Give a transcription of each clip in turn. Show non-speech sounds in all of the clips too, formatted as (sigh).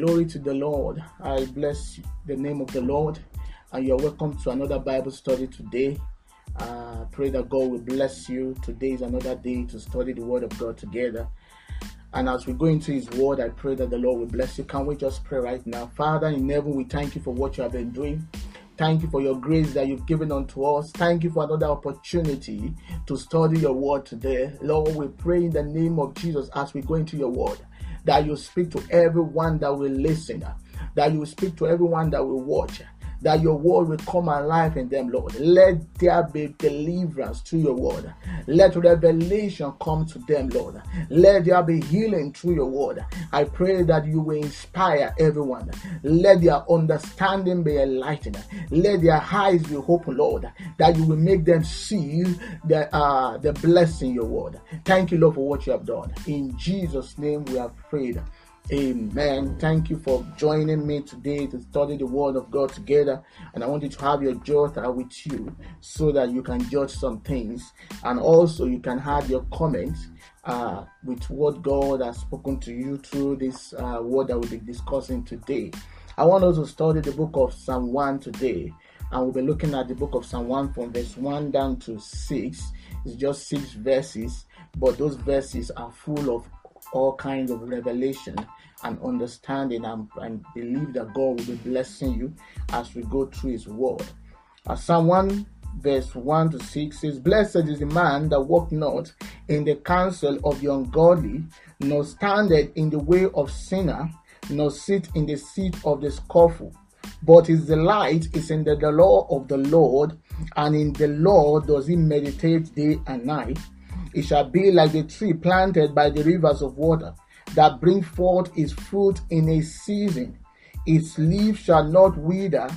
Glory to the Lord. I bless the name of the Lord. And you're welcome to another Bible study today. Uh, pray that God will bless you. Today is another day to study the Word of God together. And as we go into His Word, I pray that the Lord will bless you. Can we just pray right now? Father in heaven, we thank you for what you have been doing. Thank you for your grace that you've given unto us. Thank you for another opportunity to study your word today. Lord, we pray in the name of Jesus as we go into your word that you speak to everyone that will listen, that you speak to everyone that will watch, that your word will come alive in them, Lord. Let there be deliverance through your word. Let revelation come to them, Lord. Let there be healing through your word. I pray that you will inspire everyone. Let their understanding be enlightened. Let their eyes be open, Lord, that you will make them see the, uh, the blessing your word. Thank you, Lord, for what you have done. In Jesus' name we have prayed. Amen. Thank you for joining me today to study the Word of God together. And I want you to have your jotter with you so that you can judge some things. And also, you can have your comments uh, with what God has spoken to you through this uh, word that we'll be discussing today. I want us to study the book of Psalm 1 today. And we'll be looking at the book of Psalm 1 from verse 1 down to 6. It's just six verses, but those verses are full of all kinds of revelation and understanding and, and believe that God will be blessing you as we go through His Word. As Psalm 1 verse 1 to 6 says, Blessed is the man that walk not in the counsel of the ungodly, nor standeth in the way of sinner, nor sit in the seat of the scornful. But his delight is in the, the law of the Lord, and in the law does he meditate day and night. It shall be like the tree planted by the rivers of water that bring forth its fruit in a season. Its leaf shall not wither.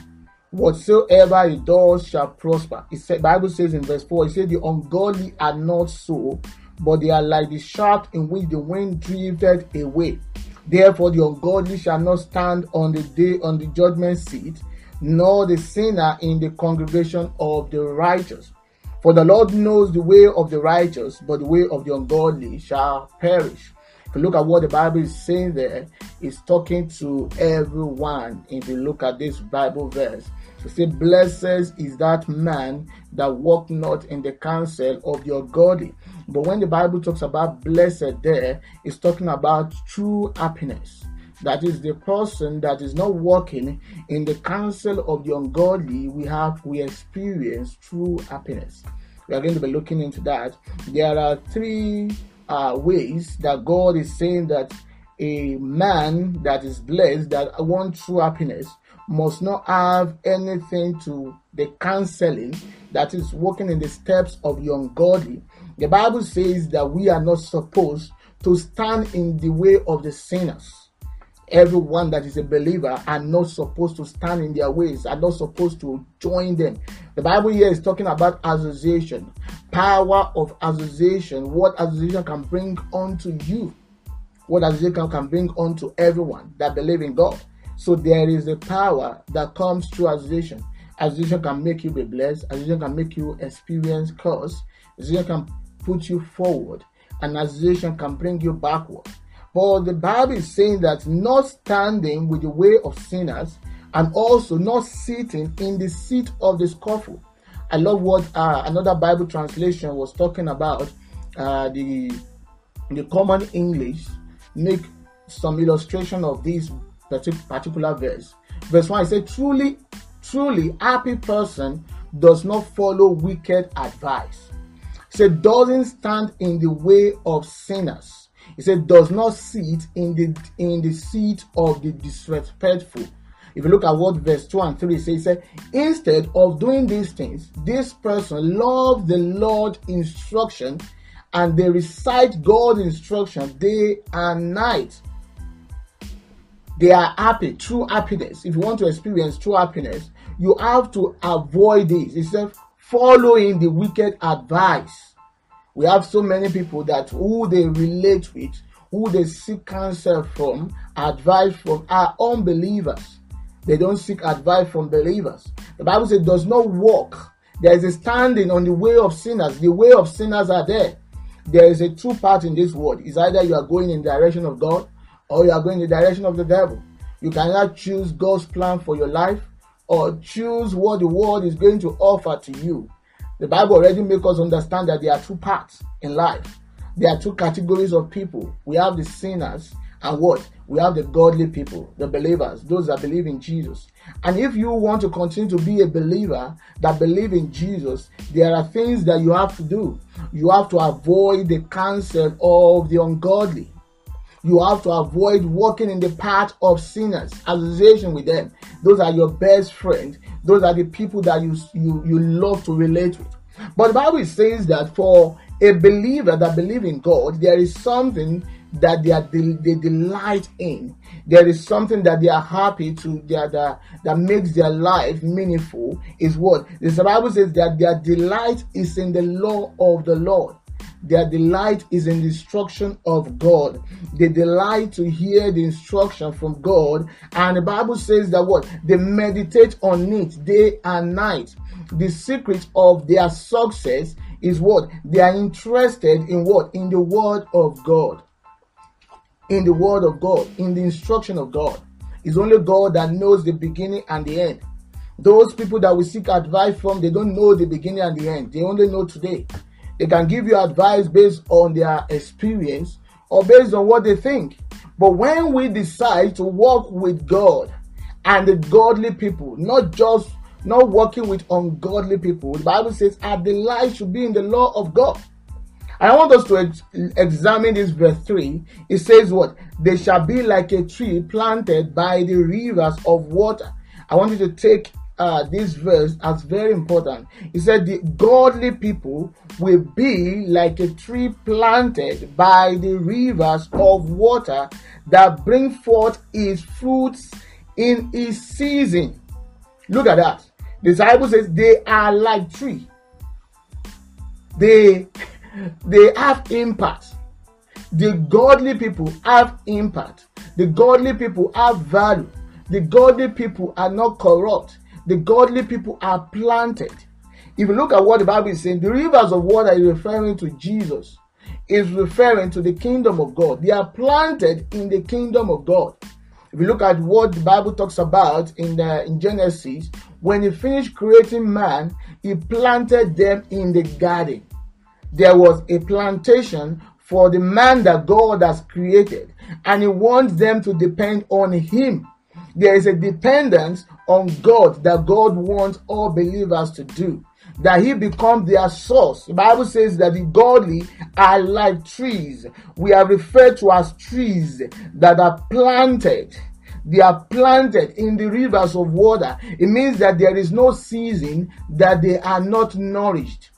Whatsoever it does shall prosper. It said, Bible says in verse 4, it says, The ungodly are not so, but they are like the shaft in which the wind drifted away. Therefore, the ungodly shall not stand on the day on the judgment seat, nor the sinner in the congregation of the righteous. For the Lord knows the way of the righteous, but the way of the ungodly shall perish. If you look at what the Bible is saying there, it's talking to everyone. If you look at this Bible verse, to say, Blessed is that man that walk not in the counsel of the ungodly. But when the Bible talks about blessed there, it's talking about true happiness. That is the person that is not walking in the counsel of the ungodly, we have we experience true happiness. We are going to be looking into that. There are three uh, ways that God is saying that a man that is blessed, that wants true happiness, must not have anything to the counseling that is walking in the steps of the ungodly. The Bible says that we are not supposed to stand in the way of the sinners everyone that is a believer are not supposed to stand in their ways, are not supposed to join them. The Bible here is talking about association, power of association, what association can bring unto you, what association can bring unto everyone that believe in God. So there is a power that comes through association. Association can make you be blessed, association can make you experience curse, association can put you forward, and association can bring you backward. But the Bible is saying that not standing with the way of sinners and also not sitting in the seat of the scornful. I love what uh, another Bible translation was talking about. Uh, the the common English make some illustration of this particular verse. Verse one, I say, "Truly, truly, happy person does not follow wicked advice. Say, doesn't stand in the way of sinners." He said, does not sit in the in the seat of the disrespectful. If you look at what verse 2 and 3 says, said, instead of doing these things, this person loves the Lord's instruction and they recite God's instruction day and night. They are happy, true happiness. If you want to experience true happiness, you have to avoid this. Said, following the wicked advice we have so many people that who they relate with, who they seek counsel from, advice from, are unbelievers. They don't seek advice from believers. The Bible says, does not walk. There is a standing on the way of sinners. The way of sinners are there. There is a two part in this world. Is either you are going in the direction of God or you are going in the direction of the devil. You cannot choose God's plan for your life or choose what the world is going to offer to you. The Bible already makes us understand that there are two parts in life. There are two categories of people. We have the sinners and what? We have the godly people, the believers, those that believe in Jesus. And if you want to continue to be a believer that believe in Jesus, there are things that you have to do. You have to avoid the counsel of the ungodly. You have to avoid walking in the path of sinners, association with them. Those are your best friends. Those are the people that you, you, you love to relate with. But the Bible says that for a believer that believe in God, there is something that they are they delight in. There is something that they are happy to that that, that makes their life meaningful. Is what the Bible says that their delight is in the law of the Lord. Their delight is in the instruction of God. They delight to hear the instruction from God. And the Bible says that what? They meditate on it day and night. The secret of their success is what? They are interested in what? In the word of God in the word of God, in the instruction of God. It's only God that knows the beginning and the end. Those people that we seek advice from, they don't know the beginning and the end. They only know today. They can give you advice based on their experience or based on what they think. But when we decide to walk with God and the godly people, not just not working with ungodly people, the Bible says our delight should be in the law of God. I want us to ex- examine this verse 3. It says, What? They shall be like a tree planted by the rivers of water. I want you to take uh, this verse as very important. He said, The godly people will be like a tree planted by the rivers of water that bring forth its fruits in its season. Look at that. The Bible says they are like tree. They (laughs) they have impact. The godly people have impact. The godly people have value. The godly people are not corrupt. The godly people are planted. If you look at what the Bible is saying, the rivers of water is referring to Jesus, is referring to the kingdom of God. They are planted in the kingdom of God. If you look at what the Bible talks about in the, in Genesis, when he finished creating man, he planted them in the garden there was a plantation for the man that God has created, and He wants them to depend on Him. There is a dependence on God that God wants all believers to do. That He becomes their source. The Bible says that the godly are like trees. We are referred to as trees that are planted they are planted in the rivers of water. It means that there is no season that they are not nourished.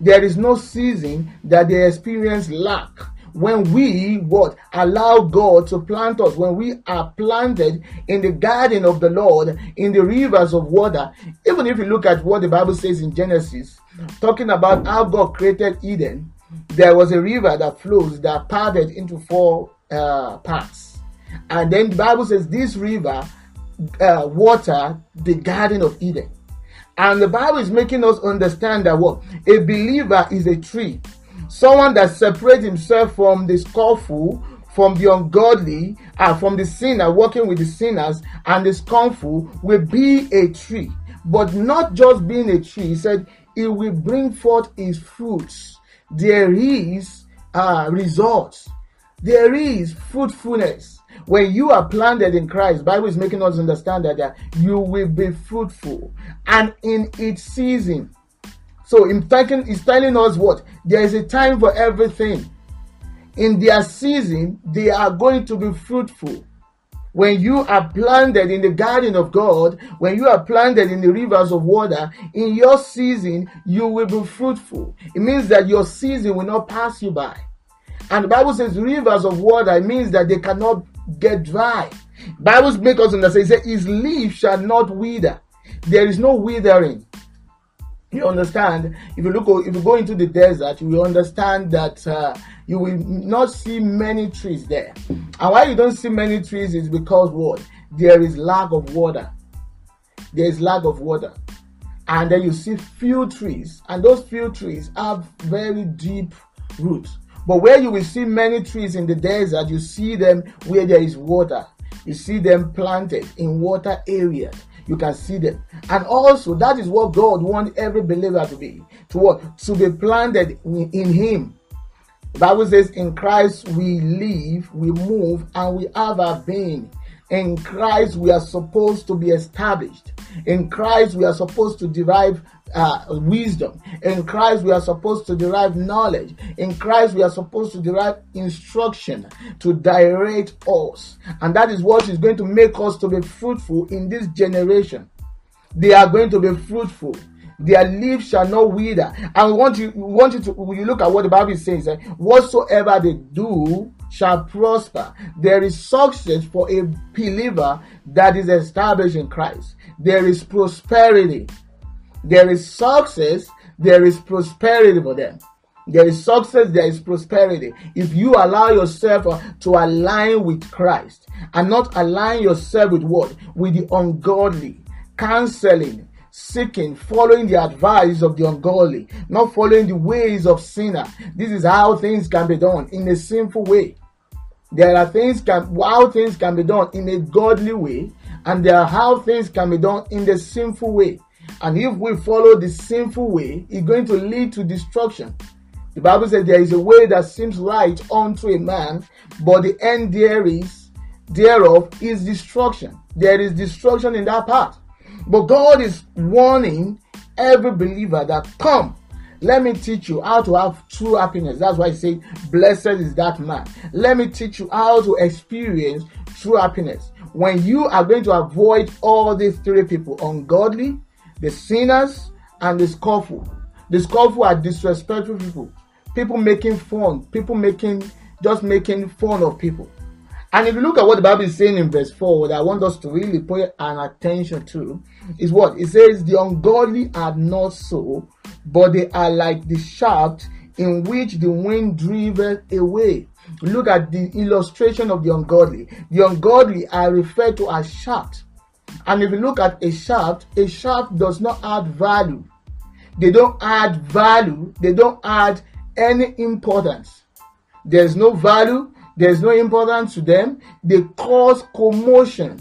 There is no season that they experience lack. When we what allow God to plant us, when we are planted in the garden of the Lord, in the rivers of water, even if you look at what the Bible says in Genesis, talking about how God created Eden, there was a river that flows that parted into four uh, parts. And then the Bible says this river uh, water the Garden of Eden. And the Bible is making us understand that what a believer is a tree, someone that separates himself from the scornful, from the ungodly, and from the sinner, working with the sinners and the scornful, will be a tree. But not just being a tree, he said, it will bring forth its fruits. There is uh, results. There is fruitfulness when you are planted in Christ, Bible is making us understand that, that you will be fruitful and in its season. So in it's telling us what there is a time for everything. In their season, they are going to be fruitful. When you are planted in the garden of God, when you are planted in the rivers of water, in your season, you will be fruitful. It means that your season will not pass you by. And the Bible says rivers of water, it means that they cannot get dry. Bibles make us understand. He said, His leaf shall not wither. There is no withering. (laughs) You understand? If you look, if you go into the desert, you understand that uh, you will not see many trees there. And why you don't see many trees is because what? There is lack of water. There is lack of water. And then you see few trees, and those few trees have very deep roots. But where you will see many trees in the desert, you see them where there is water. You see them planted in water areas. You can see them. And also, that is what God wants every believer to be. To what? To be planted in, in Him. The Bible says, In Christ we live, we move, and we have our being. In Christ we are supposed to be established. In Christ we are supposed to derive uh, wisdom. In Christ, we are supposed to derive knowledge. In Christ, we are supposed to derive instruction to direct us. And that is what is going to make us to be fruitful in this generation. They are going to be fruitful. Their leaves shall not wither. And we want you, we want you to, you look at what the Bible says, eh, whatsoever they do shall prosper. There is success for a believer that is established in Christ. There is prosperity there is success, there is prosperity for them. There is success, there is prosperity. If you allow yourself uh, to align with Christ and not align yourself with what? With the ungodly, counseling, seeking, following the advice of the ungodly, not following the ways of sinner. This is how things can be done in a sinful way. There are things can how things can be done in a godly way, and there are how things can be done in the sinful way. And if we follow the sinful way, it's going to lead to destruction. The Bible says there is a way that seems right unto a man, but the end there is thereof is destruction. There is destruction in that path. But God is warning every believer that come, let me teach you how to have true happiness. That's why I say, Blessed is that man. Let me teach you how to experience true happiness. When you are going to avoid all these three people ungodly, the sinners and the scornful. The scornful are disrespectful people, people making fun, people making just making fun of people. And if you look at what the Bible is saying in verse 4, what I want us to really pay an attention to is what it says the ungodly are not so, but they are like the shaft in which the wind driveth away. Look at the illustration of the ungodly. The ungodly are referred to as shaft. And if you look at a shaft, a shaft does not add value. They don't add value, they don't add any importance. There's no value, there's no importance to them. They cause commotion.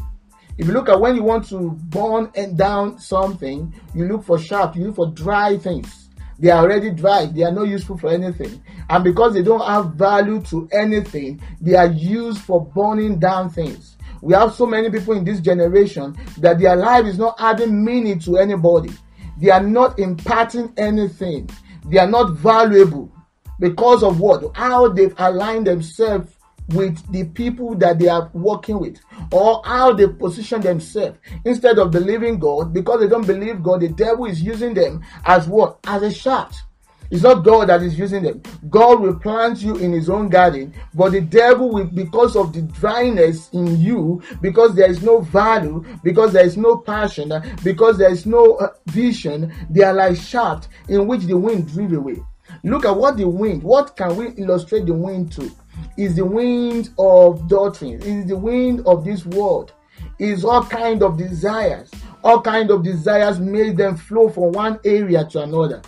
If you look at when you want to burn and down something, you look for shaft, you look for dry things. They are already dry, they are not useful for anything. And because they don't have value to anything, they are used for burning down things. We have so many people in this generation that their life is not adding meaning to anybody. They are not imparting anything. They are not valuable because of what? How they've aligned themselves with the people that they are working with or how they position themselves instead of believing God because they don't believe God the devil is using them as what as a shaft it's not God that is using them. God will plant you in his own garden, but the devil will, because of the dryness in you, because there is no value, because there is no passion, because there is no uh, vision, they are like shaft in which the wind drive away. Look at what the wind, what can we illustrate the wind to? Is the wind of doctrine, is the wind of this world, is all kind of desires. All kind of desires made them flow from one area to another.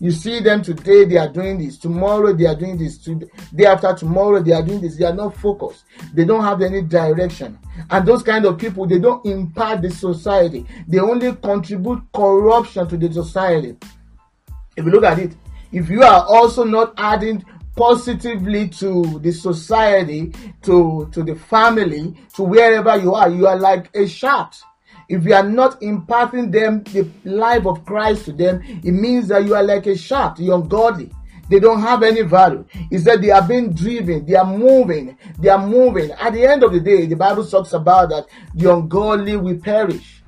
You see them today, they are doing this. Tomorrow, they are doing this. Day after tomorrow, they are doing this. They are not focused. They don't have any direction. And those kind of people, they don't impact the society. They only contribute corruption to the society. If you look at it, if you are also not adding positively to the society, to, to the family, to wherever you are, you are like a shaft if you are not imparting them the life of Christ to them, it means that you are like a shaft, you're ungodly. They don't have any value. He said they are being driven, they are moving, they are moving. At the end of the day, the Bible talks about that the ungodly will perish,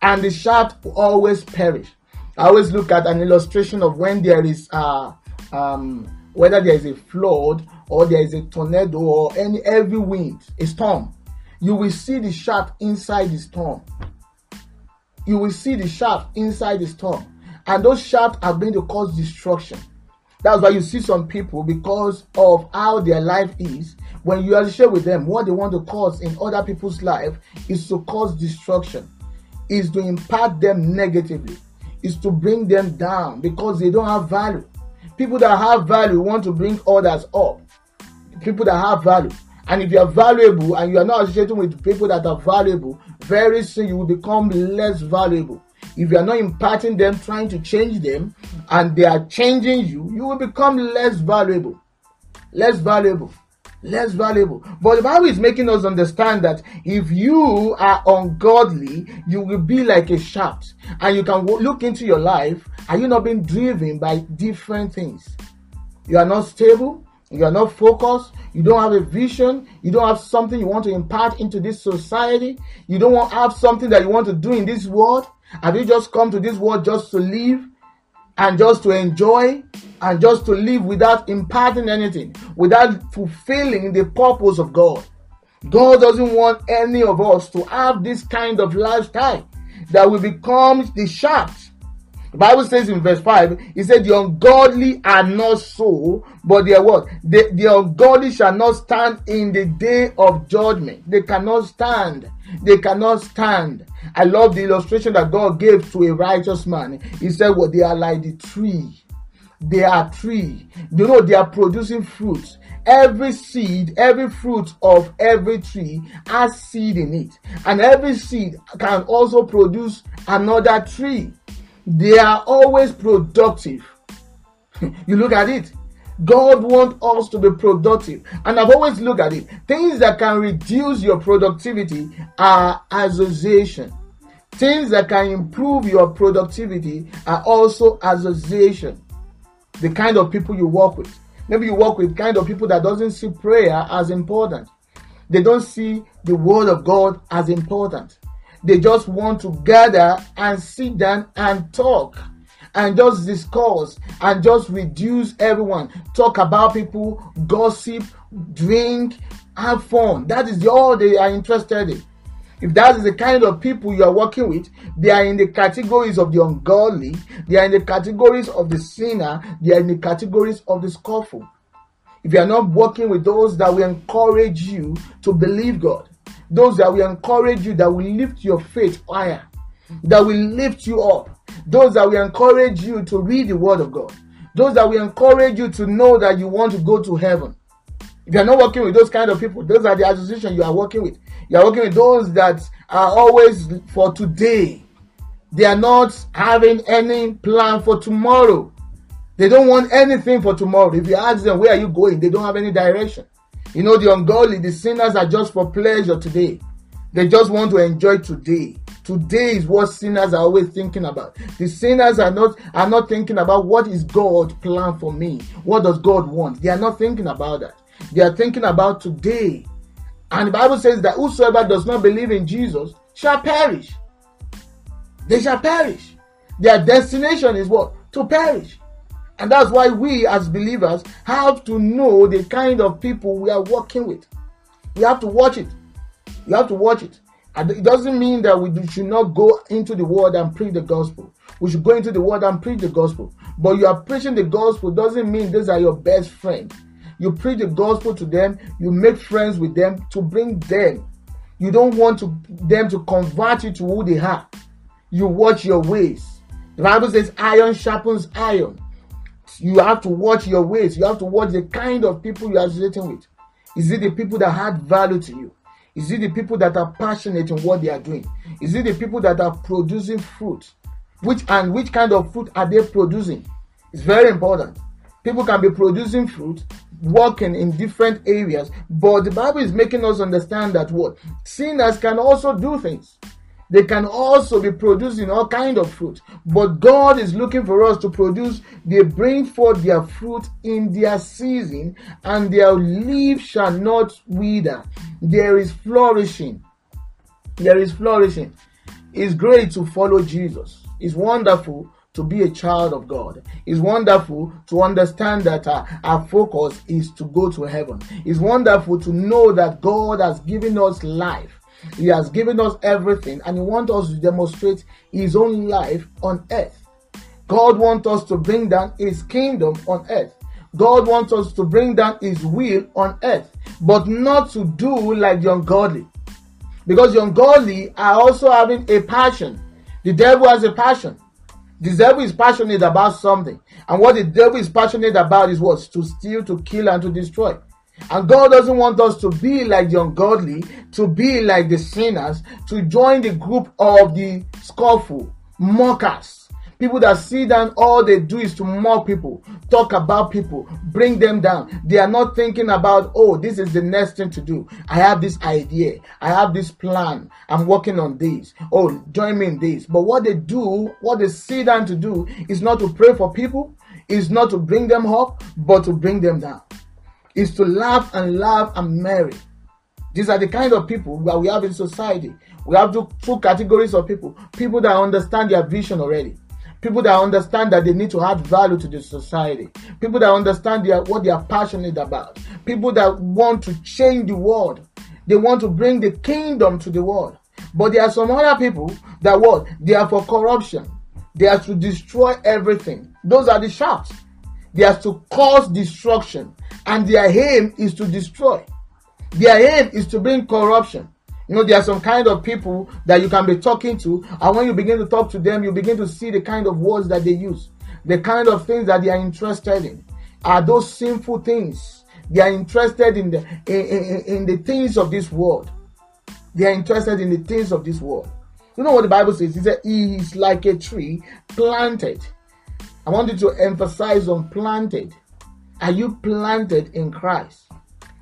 and the shaft will always perish. I always look at an illustration of when there is uh, um, whether there is a flood or there is a tornado or any heavy wind, a storm you will see the shaft inside the storm. You will see the shaft inside the storm. And those shafts are going to cause destruction. That's why you see some people, because of how their life is, when you are share with them, what they want to cause in other people's life is to cause destruction, is to impact them negatively, is to bring them down because they don't have value. People that have value want to bring others up. People that have value And if you are valuable and you are not associating with people that are valuable, very soon you will become less valuable. If you are not imparting them, trying to change them, and they are changing you, you will become less valuable. Less valuable less valuable. But the Bible is making us understand that if you are ungodly, you will be like a shaft. And you can look into your life. Are you not being driven by different things? You are not stable. You are not focused. You don't have a vision. You don't have something you want to impart into this society. You don't want have something that you want to do in this world. Have you just come to this world just to live and just to enjoy and just to live without imparting anything, without fulfilling the purpose of God. God doesn't want any of us to have this kind of lifestyle that will become the shaft. The Bible says in verse 5, it said, The ungodly are not so, but they are what? The, the ungodly shall not stand in the day of judgment. They cannot stand. They cannot stand. I love the illustration that God gave to a righteous man. He said, Well, they are like the tree they are tree. You know, they are producing fruit. Every seed, every fruit of every tree has seed in it. And every seed can also produce another tree. They are always productive. (laughs) you look at it. God wants us to be productive. And I've always looked at it. Things that can reduce your productivity are association. Things that can improve your productivity are also association the kind of people you work with. Maybe you work with kind of people that doesn't see prayer as important. They don't see the word of God as important. They just want to gather and sit down and talk and just discuss and just reduce everyone. Talk about people, gossip, drink, have fun. That is all they are interested in. If that is the kind of people you are working with, they are in the categories of the ungodly, they are in the categories of the sinner, they are in the categories of the scornful. If you are not working with those that will encourage you to believe God, those that will encourage you, that will lift your faith higher, that will lift you up, those that will encourage you to read the Word of God, those that will encourage you to know that you want to go to heaven. If you are not working with those kind of people, those are the association you are working with. You are working with those that are always for today. They are not having any plan for tomorrow. They don't want anything for tomorrow. If you ask them, where are you going? They don't have any direction. You know, the ungodly, the sinners are just for pleasure today. They just want to enjoy today. Today is what sinners are always thinking about. The sinners are not are not thinking about what is God plan for me. What does God want? They are not thinking about that. They are thinking about today. And the Bible says that whosoever does not believe in Jesus shall perish. They shall perish. Their destination is what? To perish. And that's why we as believers have to know the kind of people we are working with. We have to watch it. You have to watch it. And it doesn't mean that we should not go into the world and preach the gospel. We should go into the world and preach the gospel. But you are preaching the gospel doesn't mean these are your best friends. You preach the gospel to them, you make friends with them to bring them. You don't want to, them to convert you to who they are. You watch your ways. The Bible says iron sharpens iron. You have to watch your ways. You have to watch the kind of people you are associating with. Is it the people that add value to you? Is it the people that are passionate in what they are doing? Is it the people that are producing fruit? Which and which kind of fruit are they producing? It's very important. People can be producing fruit, working in different areas, but the Bible is making us understand that what sinners can also do things. They can also be producing all kind of fruit, but God is looking for us to produce. They bring forth their fruit in their season, and their leaf shall not wither. There is flourishing. There is flourishing. It's great to follow Jesus. It's wonderful to be a child of God. It's wonderful to understand that our, our focus is to go to heaven. It's wonderful to know that God has given us life. He has given us everything and He wants us to demonstrate His own life on earth. God wants us to bring down His kingdom on earth. God wants us to bring down His will on earth, but not to do like the ungodly. Because the ungodly are also having a passion. The devil has a passion. The devil is passionate about something. And what the devil is passionate about is what? To steal, to kill, and to destroy. And God doesn't want us to be like the ungodly, to be like the sinners, to join the group of the scornful, mockers. People that sit down, all they do is to mock people, talk about people, bring them down. They are not thinking about, oh, this is the next thing to do. I have this idea. I have this plan. I'm working on this. Oh, join me in this. But what they do, what they sit down to do, is not to pray for people, is not to bring them up, but to bring them down. Is to laugh and laugh and marry. These are the kind of people that we have in society. We have two, two categories of people people that understand their vision already people that understand that they need to add value to the society, people that understand their, what they are passionate about, people that want to change the world, they want to bring the kingdom to the world. But there are some other people that what they are for corruption, they are to destroy everything. Those are the sharks. They are to cause destruction, and their aim is to destroy. Their aim is to bring corruption. You know, there are some kind of people that you can be talking to, and when you begin to talk to them, you begin to see the kind of words that they use, the kind of things that they are interested in. Are those sinful things? They are interested in the in, in, in the things of this world. They are interested in the things of this world. You know what the Bible says? It says he is like a tree planted. I want you to emphasize on planted. Are you planted in Christ?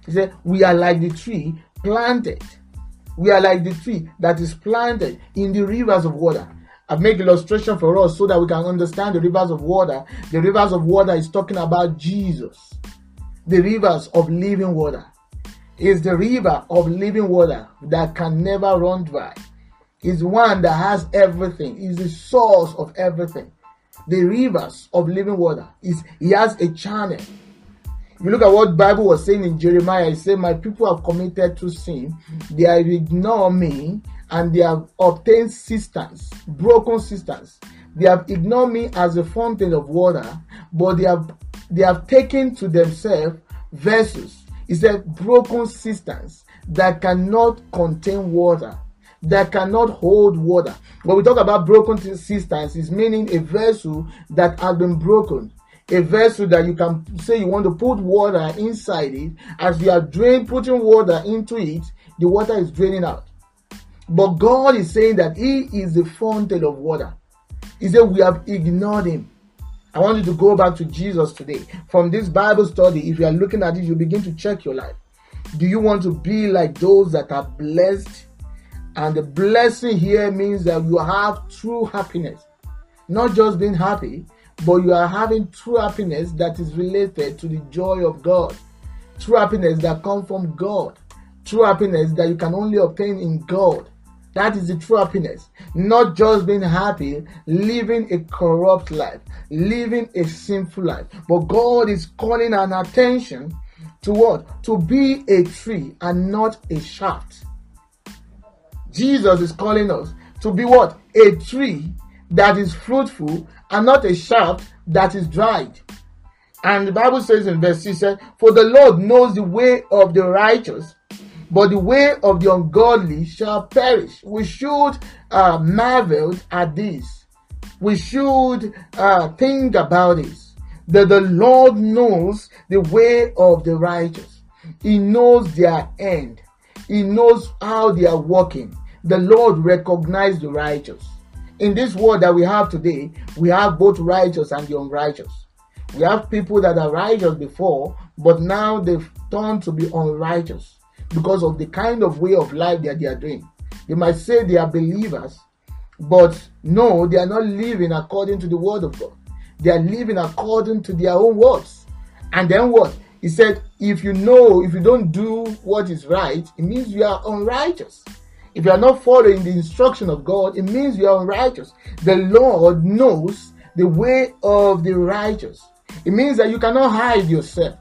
He said, We are like the tree planted. We are like the tree that is planted in the rivers of water. I've made illustration for us so that we can understand the rivers of water. The rivers of water is talking about Jesus. The rivers of living water is the river of living water that can never run dry. Is one that has everything. Is the source of everything. The rivers of living water is he has a channel you look at what Bible was saying in Jeremiah, it said, My people have committed to sin, they have ignored me, and they have obtained cisterns, broken cisterns. They have ignored me as a fountain of water, but they have they have taken to themselves vessels. He said broken cisterns that cannot contain water, that cannot hold water. When we talk about broken cisterns, it's meaning a vessel that has been broken a vessel that you can say you want to put water inside it. As you are drain, putting water into it, the water is draining out. But God is saying that He is the fountain of water. He said we have ignored Him. I want you to go back to Jesus today. From this Bible study, if you are looking at it, you begin to check your life. Do you want to be like those that are blessed? And the blessing here means that you have true happiness. Not just being happy, but you are having true happiness that is related to the joy of God, true happiness that comes from God, true happiness that you can only obtain in God. That is the true happiness. Not just being happy, living a corrupt life, living a sinful life. But God is calling an attention to what? To be a tree and not a shaft. Jesus is calling us to be what? A tree that is fruitful and not a shaft that is dried. And the Bible says in verse 6, For the Lord knows the way of the righteous, but the way of the ungodly shall perish. We should uh, marvel at this. We should uh, think about this. That the Lord knows the way of the righteous. He knows their end. He knows how they are walking. The Lord recognizes the righteous in this world that we have today, we have both righteous and the unrighteous. We have people that are righteous before, but now they've turned to be unrighteous because of the kind of way of life that they are doing. They might say they are believers, but no, they are not living according to the word of God. They are living according to their own words. And then what? He said, if you know, if you don't do what is right, it means you are unrighteous. If you are not following the instruction of God, it means you are unrighteous. The Lord knows the way of the righteous. It means that you cannot hide yourself.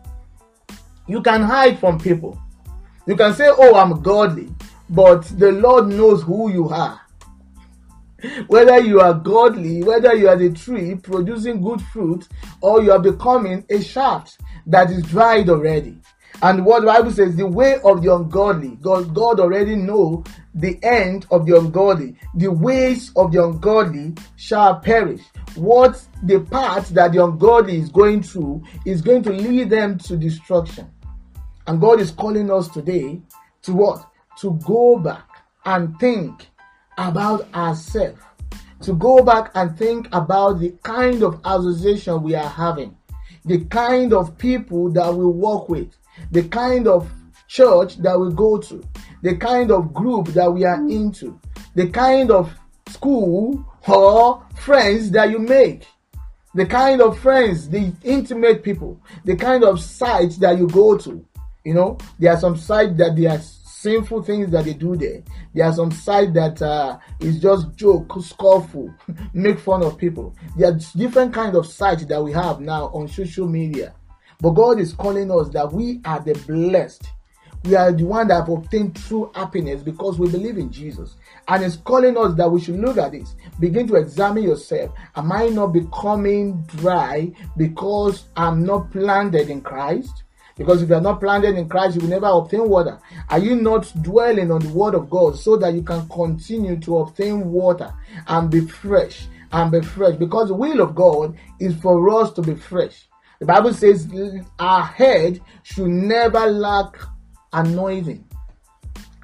You can hide from people. You can say, Oh, I'm godly, but the Lord knows who you are. (laughs) Whether you are godly, whether you are the tree producing good fruit, or you are becoming a shaft that is dried already. And what the Bible says, the way of the ungodly, God, God already know the end of the ungodly. The ways of the ungodly shall perish. What the path that the ungodly is going through is going to lead them to destruction. And God is calling us today to what? To go back and think about ourselves. To go back and think about the kind of association we are having, the kind of people that we work with, the kind of church that we go to, the kind of group that we are into, the kind of school or friends that you make, the kind of friends, the intimate people, the kind of sites that you go to. You know, there are some sites that they are sinful things that they do there. There are some sites that uh, is just joke, scornful, (laughs) make fun of people. There are different kind of sites that we have now on social media. But God is calling us that we are the blessed. We are the one that have obtained true happiness because we believe in Jesus. And it's calling us that we should look at this. Begin to examine yourself. Am I not becoming dry because I'm not planted in Christ? Because if you are not planted in Christ, you will never obtain water. Are you not dwelling on the word of God so that you can continue to obtain water and be fresh and be fresh? Because the will of God is for us to be fresh. The Bible says our head should never lack anointing.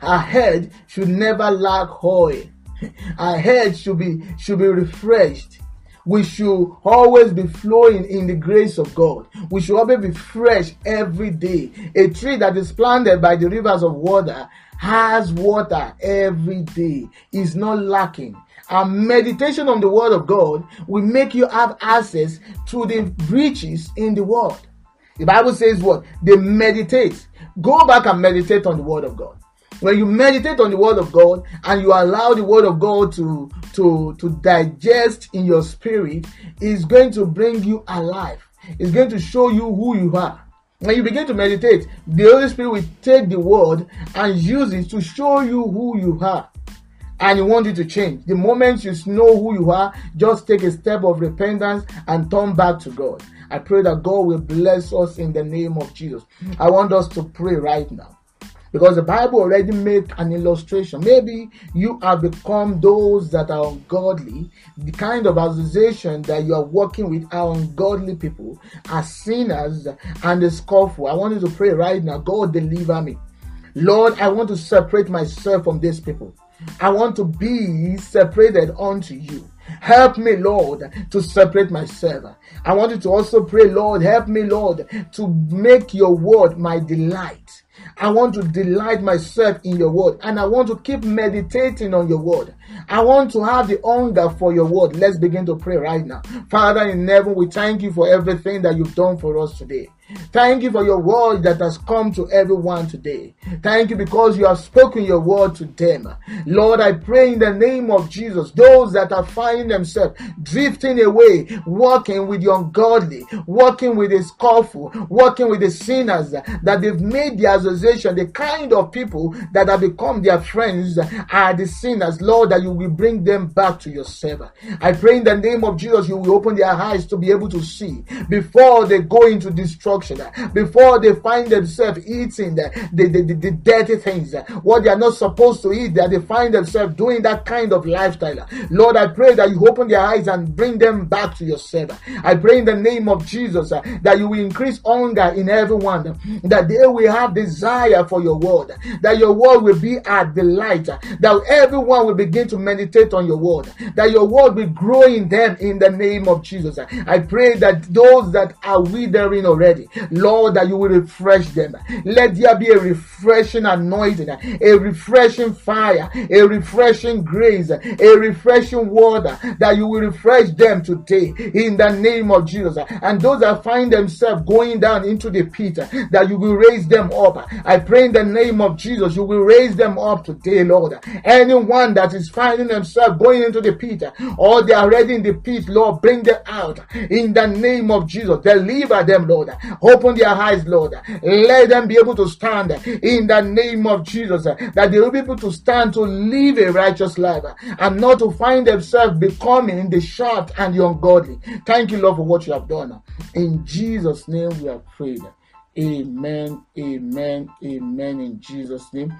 Our head should never lack oil. (laughs) Our head should be should be refreshed we should always be flowing in the grace of God. We should always be fresh every day. A tree that is planted by the rivers of water has water every day, is not lacking. And meditation on the word of God will make you have access to the riches in the world. The Bible says what? They meditate. Go back and meditate on the word of God when you meditate on the word of god and you allow the word of god to to to digest in your spirit is going to bring you alive it's going to show you who you are when you begin to meditate the holy spirit will take the word and use it to show you who you are and you want it to change the moment you know who you are just take a step of repentance and turn back to god i pray that god will bless us in the name of jesus i want us to pray right now because the Bible already made an illustration. Maybe you have become those that are ungodly. The kind of association that you are working with are ungodly people, are sinners, and the scornful. I want you to pray right now. God, deliver me. Lord, I want to separate myself from these people. I want to be separated unto you. Help me, Lord, to separate myself. I want you to also pray, Lord, help me, Lord, to make your word my delight. I want to delight myself in your word and I want to keep meditating on your word. I want to have the hunger for your word. Let's begin to pray right now. Father in heaven, we thank you for everything that you've done for us today. Thank you for your word that has come to everyone today. Thank you because you have spoken your word to them. Lord, I pray in the name of Jesus, those that are finding themselves drifting away, walking with the ungodly, walking with the scornful, walking with the sinners, that they've made the association, the kind of people that have become their friends are the sinners. Lord, that you will bring them back to yourself. I pray in the name of Jesus, you will open their eyes to be able to see before they go into destruction destruction, before they find themselves eating the, the, the, the, dirty things, what they are not supposed to eat, that they find themselves doing that kind of lifestyle. Lord, I pray that you open their eyes and bring them back to yourself. I pray in the name of Jesus uh, that you will increase hunger in everyone, that they will have desire for your word, that your word will be a delight, that everyone will begin to meditate on your word, that your word will grow in them in the name of Jesus. I pray that those that are withering already, Lord, that you will refresh them. Let there be a refreshing anointing, a refreshing fire, a refreshing grace, a refreshing water that you will refresh them today in the name of Jesus. And those that find themselves going down into the pit, that you will raise them up. I pray in the name of Jesus, you will raise them up today, Lord. Anyone that is finding themselves going into the pit or they are already in the pit, Lord, bring them out in the name of Jesus. Deliver them, Lord. Open their eyes, Lord. Let them be able to stand in the name of Jesus. That they will be able to stand to live a righteous life and not to find themselves becoming the short and the ungodly. Thank you, Lord, for what you have done. In Jesus' name we have prayed. Amen, amen, amen. In Jesus' name.